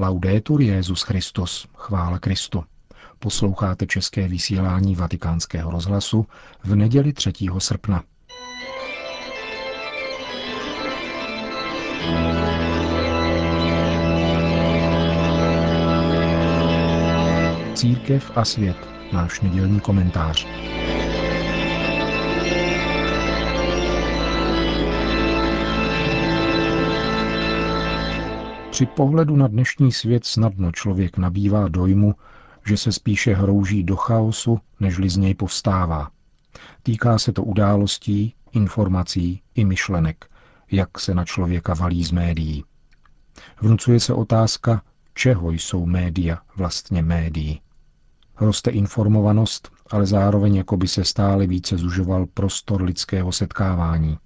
Laudetur Jezus Christus, chvála Kristu. Posloucháte české vysílání Vatikánského rozhlasu v neděli 3. srpna. Církev a svět, náš nedělní komentář. Při pohledu na dnešní svět snadno člověk nabývá dojmu, že se spíše hrouží do chaosu, nežli z něj povstává. Týká se to událostí, informací i myšlenek, jak se na člověka valí z médií. Vnucuje se otázka, čeho jsou média vlastně médií. Roste informovanost, ale zároveň jako by se stále více zužoval prostor lidského setkávání.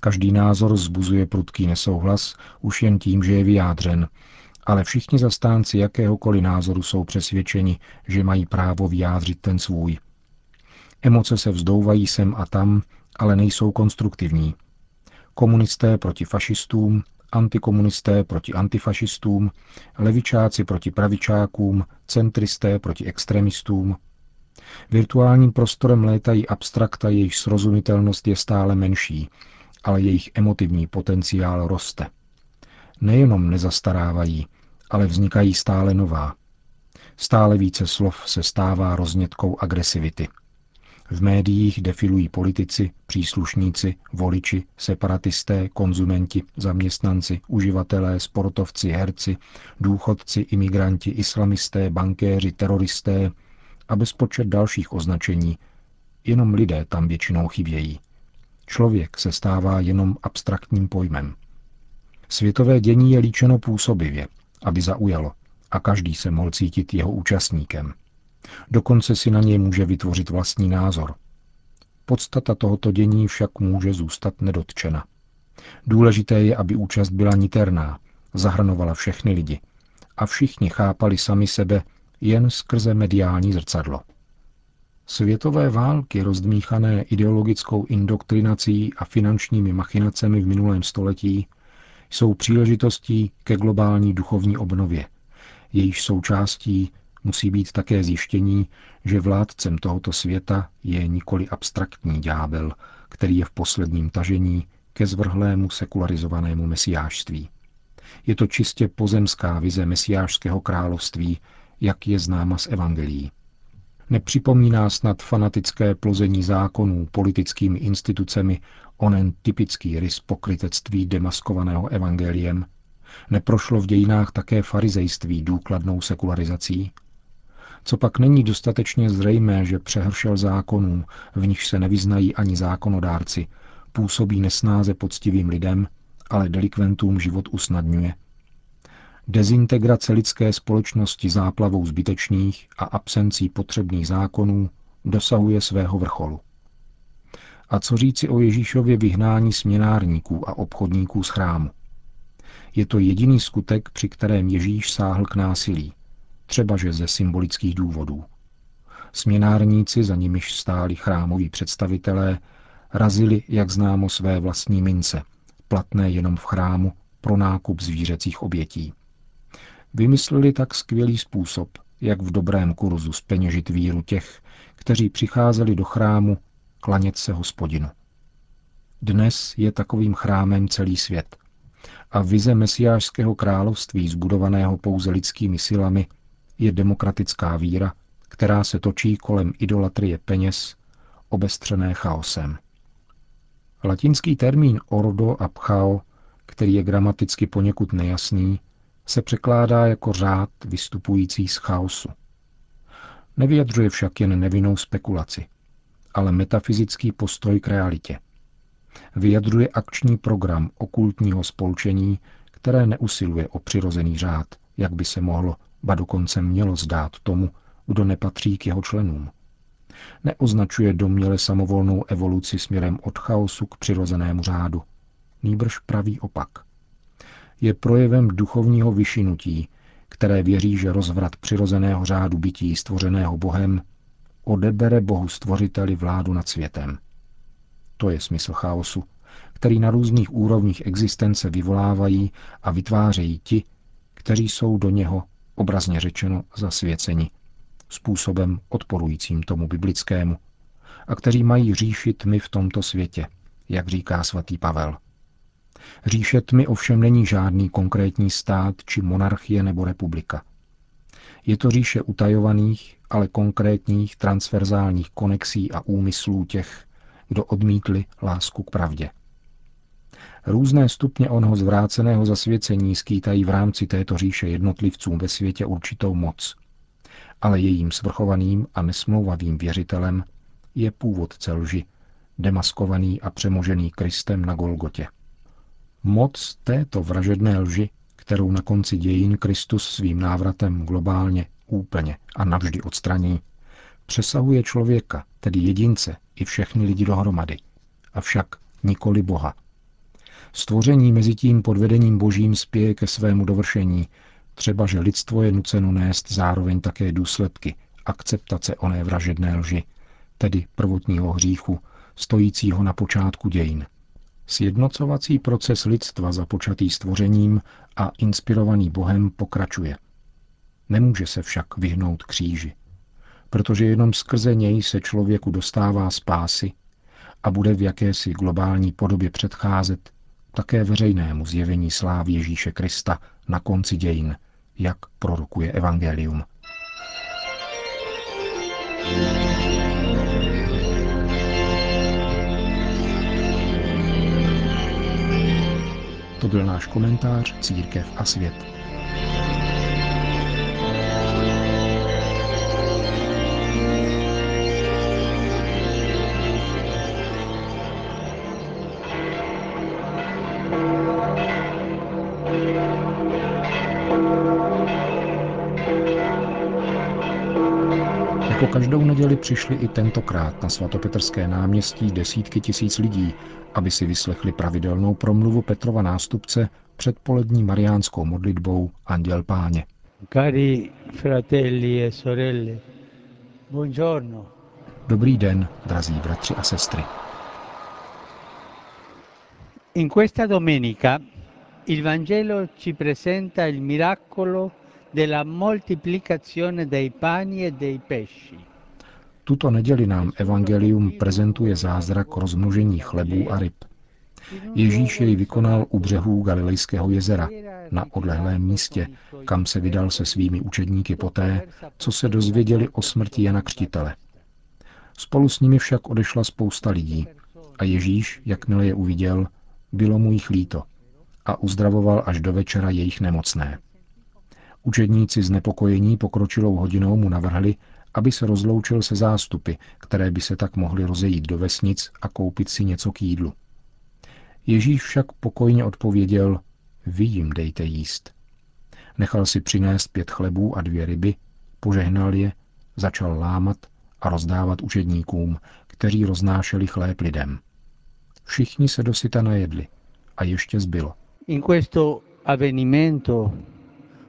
Každý názor zbuzuje prudký nesouhlas už jen tím, že je vyjádřen, ale všichni zastánci jakéhokoliv názoru jsou přesvědčeni, že mají právo vyjádřit ten svůj. Emoce se vzdouvají sem a tam, ale nejsou konstruktivní. Komunisté proti fašistům, antikomunisté proti antifašistům, levičáci proti pravičákům, centristé proti extremistům. Virtuálním prostorem létají abstrakta, jejich srozumitelnost je stále menší, ale jejich emotivní potenciál roste. Nejenom nezastarávají, ale vznikají stále nová. Stále více slov se stává roznětkou agresivity. V médiích defilují politici, příslušníci, voliči, separatisté, konzumenti, zaměstnanci, uživatelé, sportovci, herci, důchodci, imigranti, islamisté, bankéři, teroristé a bezpočet dalších označení. Jenom lidé tam většinou chybějí. Člověk se stává jenom abstraktním pojmem. Světové dění je líčeno působivě, aby zaujalo, a každý se mohl cítit jeho účastníkem. Dokonce si na něj může vytvořit vlastní názor. Podstata tohoto dění však může zůstat nedotčena. Důležité je, aby účast byla niterná, zahrnovala všechny lidi a všichni chápali sami sebe jen skrze mediální zrcadlo. Světové války, rozdmíchané ideologickou indoktrinací a finančními machinacemi v minulém století, jsou příležitostí ke globální duchovní obnově. Jejíž součástí musí být také zjištění, že vládcem tohoto světa je nikoli abstraktní ďábel, který je v posledním tažení ke zvrhlému sekularizovanému mesiářství. Je to čistě pozemská vize mesiářského království, jak je známa z evangelií. Nepřipomíná snad fanatické plození zákonů politickými institucemi onen typický rys pokrytectví demaskovaného evangeliem? Neprošlo v dějinách také farizejství důkladnou sekularizací? Co pak není dostatečně zřejmé, že přehršel zákonů, v nich se nevyznají ani zákonodárci, působí nesnáze poctivým lidem, ale delikventům život usnadňuje? Dezintegrace lidské společnosti záplavou zbytečných a absencí potřebných zákonů dosahuje svého vrcholu. A co říci o Ježíšově vyhnání směnárníků a obchodníků z chrámu? Je to jediný skutek, při kterém Ježíš sáhl k násilí, třebaže ze symbolických důvodů. Směnárníci, za nimiž stáli chrámoví představitelé, razili, jak známo, své vlastní mince, platné jenom v chrámu pro nákup zvířecích obětí. Vymysleli tak skvělý způsob, jak v dobrém kurzu speněžit víru těch, kteří přicházeli do chrámu klanět se hospodinu. Dnes je takovým chrámem celý svět. A vize mesiářského království, zbudovaného pouze lidskými silami, je demokratická víra, která se točí kolem idolatrie peněz, obestřené chaosem. Latinský termín ordo a pchao, který je gramaticky poněkud nejasný, se překládá jako řád vystupující z chaosu. Nevyjadřuje však jen nevinnou spekulaci, ale metafyzický postoj k realitě. Vyjadřuje akční program okultního spolčení, které neusiluje o přirozený řád, jak by se mohlo, ba dokonce mělo zdát tomu, kdo nepatří k jeho členům. Neoznačuje doměle samovolnou evoluci směrem od chaosu k přirozenému řádu. Nýbrž pravý opak – je projevem duchovního vyšinutí, které věří, že rozvrat přirozeného řádu bytí stvořeného Bohem odebere Bohu stvořiteli vládu nad světem. To je smysl chaosu, který na různých úrovních existence vyvolávají a vytvářejí ti, kteří jsou do něho, obrazně řečeno, zasvěceni, způsobem odporujícím tomu biblickému, a kteří mají říši tmy v tomto světě, jak říká svatý Pavel. Říše tmy ovšem není žádný konkrétní stát či monarchie nebo republika. Je to říše utajovaných, ale konkrétních transverzálních konexí a úmyslů těch, kdo odmítli lásku k pravdě. Různé stupně onho zvráceného zasvěcení skýtají v rámci této říše jednotlivcům ve světě určitou moc. Ale jejím svrchovaným a nesmlouvavým věřitelem je původce lži, demaskovaný a přemožený Kristem na Golgotě. Moc této vražedné lži, kterou na konci dějin Kristus svým návratem globálně, úplně a navždy odstraní, přesahuje člověka, tedy jedince, i všechny lidi dohromady. Avšak nikoli Boha. Stvoření mezi tím pod vedením božím spěje ke svému dovršení, třeba že lidstvo je nuceno nést zároveň také důsledky akceptace oné vražedné lži, tedy prvotního hříchu, stojícího na počátku dějin. Sjednocovací proces lidstva započatý stvořením a inspirovaný Bohem pokračuje. Nemůže se však vyhnout kříži, protože jenom skrze něj se člověku dostává spásy a bude v jakési globální podobě předcházet také veřejnému zjevení slávy Ježíše Krista na konci dějin, jak prorokuje Evangelium. To byl náš komentář Církev a svět. Každou neděli přišli i tentokrát na svatopetrské náměstí desítky tisíc lidí, aby si vyslechli pravidelnou promluvu Petrova nástupce před polední mariánskou modlitbou Anděl Páně. Cari fratelli e sorelle, buongiorno. Dobrý den, drazí bratři a sestry. In questa domenica il Vangelo ci presenta il miracolo della moltiplicazione dei pani e dei pesci. Tuto neděli nám Evangelium prezentuje zázrak rozmnožení chlebů a ryb. Ježíš jej vykonal u břehů Galilejského jezera, na odlehlém místě, kam se vydal se svými učedníky poté, co se dozvěděli o smrti Jana Křtitele. Spolu s nimi však odešla spousta lidí a Ježíš, jakmile je uviděl, bylo mu jich líto a uzdravoval až do večera jejich nemocné. Učedníci znepokojení pokročilou hodinou mu navrhli, aby se rozloučil se zástupy, které by se tak mohly rozejít do vesnic a koupit si něco k jídlu. Ježíš však pokojně odpověděl, vy jim dejte jíst. Nechal si přinést pět chlebů a dvě ryby, požehnal je, začal lámat a rozdávat učedníkům, kteří roznášeli chléb lidem. Všichni se dosyta najedli a ještě zbylo. In questo avvenimento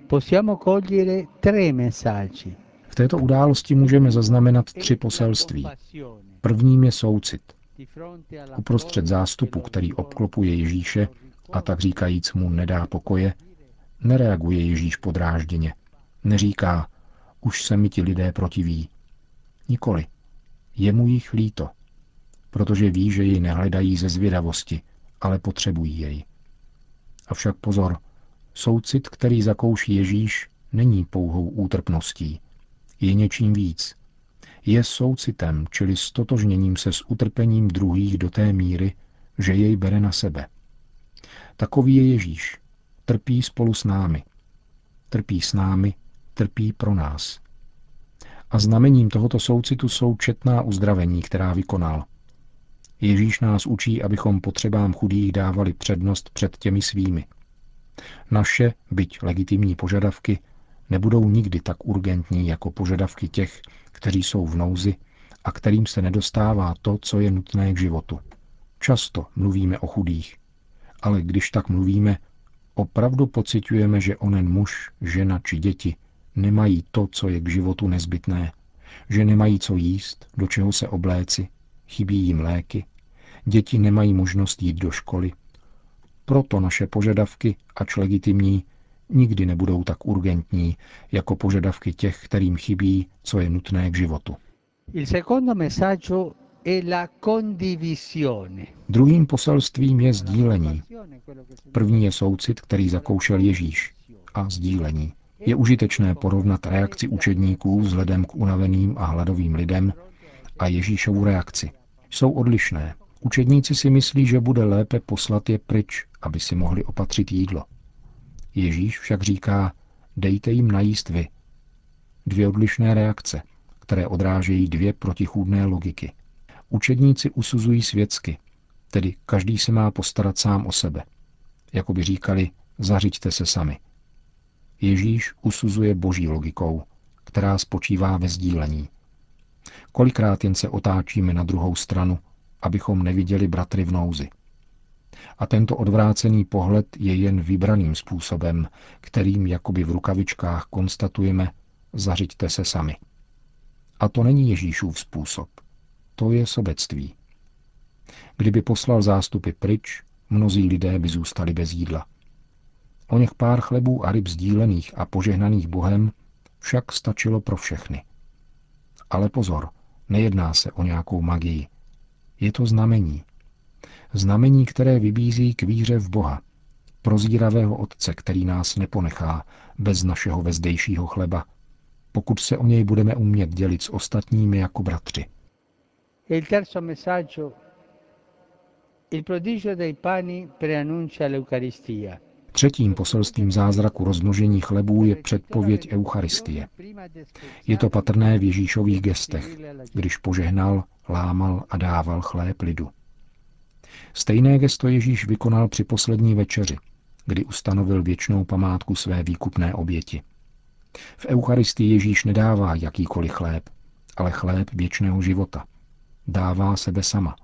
possiamo cogliere tre messaggi. V této události můžeme zaznamenat tři poselství. Prvním je soucit. Uprostřed zástupu, který obklopuje Ježíše a tak říkajíc mu nedá pokoje, nereaguje Ježíš podrážděně. Neříká, už se mi ti lidé protiví. Nikoli. Je mu jich líto, protože ví, že ji nehledají ze zvědavosti, ale potřebují jej. Avšak pozor, Soucit, který zakouší Ježíš, není pouhou útrpností. Je něčím víc. Je soucitem, čili stotožněním se s utrpením druhých do té míry, že jej bere na sebe. Takový je Ježíš. Trpí spolu s námi. Trpí s námi, trpí pro nás. A znamením tohoto soucitu jsou četná uzdravení, která vykonal. Ježíš nás učí, abychom potřebám chudých dávali přednost před těmi svými – naše, byť legitimní požadavky, nebudou nikdy tak urgentní jako požadavky těch, kteří jsou v nouzi a kterým se nedostává to, co je nutné k životu. Často mluvíme o chudých, ale když tak mluvíme, opravdu pocitujeme, že onen muž, žena či děti nemají to, co je k životu nezbytné, že nemají co jíst, do čeho se obléci, chybí jim léky, děti nemají možnost jít do školy, proto naše požadavky, ač legitimní, nikdy nebudou tak urgentní jako požadavky těch, kterým chybí, co je nutné k životu. Druhým poselstvím je sdílení. První je soucit, který zakoušel Ježíš a sdílení. Je užitečné porovnat reakci učedníků vzhledem k unaveným a hladovým lidem a Ježíšovu reakci. Jsou odlišné. Učedníci si myslí, že bude lépe poslat je pryč, aby si mohli opatřit jídlo. Ježíš však říká, dejte jim najíst vy. Dvě odlišné reakce, které odrážejí dvě protichůdné logiky. Učedníci usuzují světsky, tedy každý se má postarat sám o sebe. Jako by říkali, zařiďte se sami. Ježíš usuzuje boží logikou, která spočívá ve sdílení. Kolikrát jen se otáčíme na druhou stranu, abychom neviděli bratry v nouzi. A tento odvrácený pohled je jen vybraným způsobem, kterým jakoby v rukavičkách konstatujeme, zařiďte se sami. A to není Ježíšův způsob. To je sobectví. Kdyby poslal zástupy pryč, mnozí lidé by zůstali bez jídla. O něch pár chlebů a ryb sdílených a požehnaných Bohem však stačilo pro všechny. Ale pozor, nejedná se o nějakou magii. Je to znamení. Znamení, které vybízí k víře v Boha, prozíravého Otce, který nás neponechá bez našeho vezdejšího chleba, pokud se o něj budeme umět dělit s ostatními jako bratři. E il terzo messaggio, il prodigio dei pani preannuncia l'Eucaristia. Třetím poselstvím zázraku rozmnožení chlebů je předpověď Eucharistie. Je to patrné v Ježíšových gestech, když požehnal, lámal a dával chléb lidu. Stejné gesto Ježíš vykonal při poslední večeři, kdy ustanovil věčnou památku své výkupné oběti. V Eucharistii Ježíš nedává jakýkoliv chléb, ale chléb věčného života. Dává sebe sama.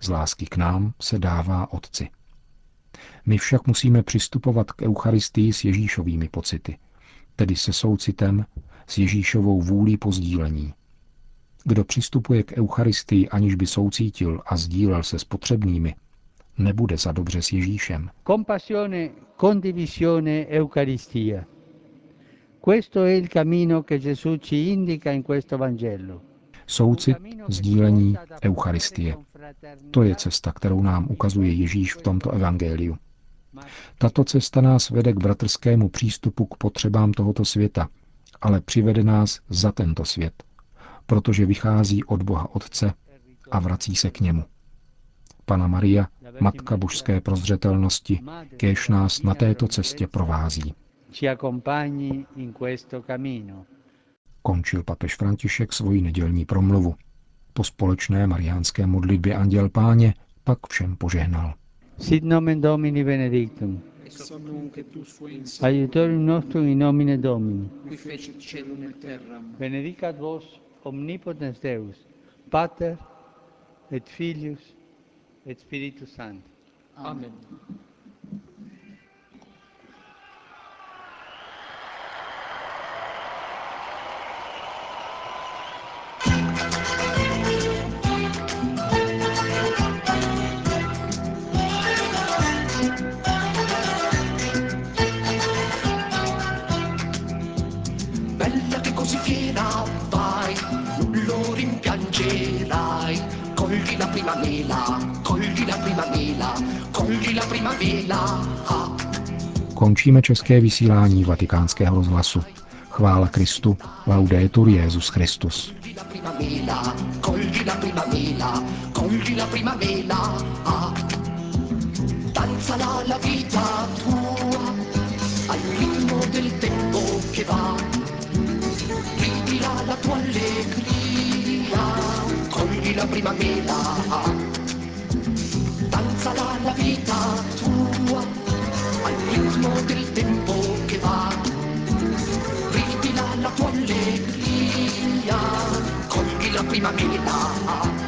Z lásky k nám se dává Otci. My však musíme přistupovat k Eucharistii s Ježíšovými pocity, tedy se soucitem, s Ježíšovou vůlí po sdílení. Kdo přistupuje k Eucharistii, aniž by soucítil a sdílel se s potřebnými, nebude za dobře s Ježíšem. Compassione, condivisione, Eucaristia. Questo è il cammino che Gesù ci indica in questo Vangelo. Soucit, sdílení, Eucharistie. To je cesta, kterou nám ukazuje Ježíš v tomto evangeliu. Tato cesta nás vede k bratrskému přístupu k potřebám tohoto světa, ale přivede nás za tento svět, protože vychází od Boha Otce a vrací se k němu. Pana Maria, Matka božské prozřetelnosti, kéž nás na této cestě provází. Končil papež František svoji nedělní promluvu. Po společné mariánské modlitbě Anděl Páně pak všem požehnal. Sit nomen Domini benedictum. Aiutorium nostrum in nomine Domini. qui fecit caelum et terram. Benedicat vos omnipotens Deus, Pater et Filius et Spiritus Sanctus. Amen. Che così non lo rimpiangerai. Cogli la prima mela, cogli la prima mela, cogli la prima mela. Ah. Končíme české vysílání vatikánského rozhlasu. Chvála Kristu, laudetur Jezus Christus. Cogli la prima mela, cogli la prima mela, cogli la prima mela. Ah. Danzala la vita la prima mela. Ah. Danzala la vita tua al ritmo del tempo che va. Ridila la tua allegria, cogli la prima mela.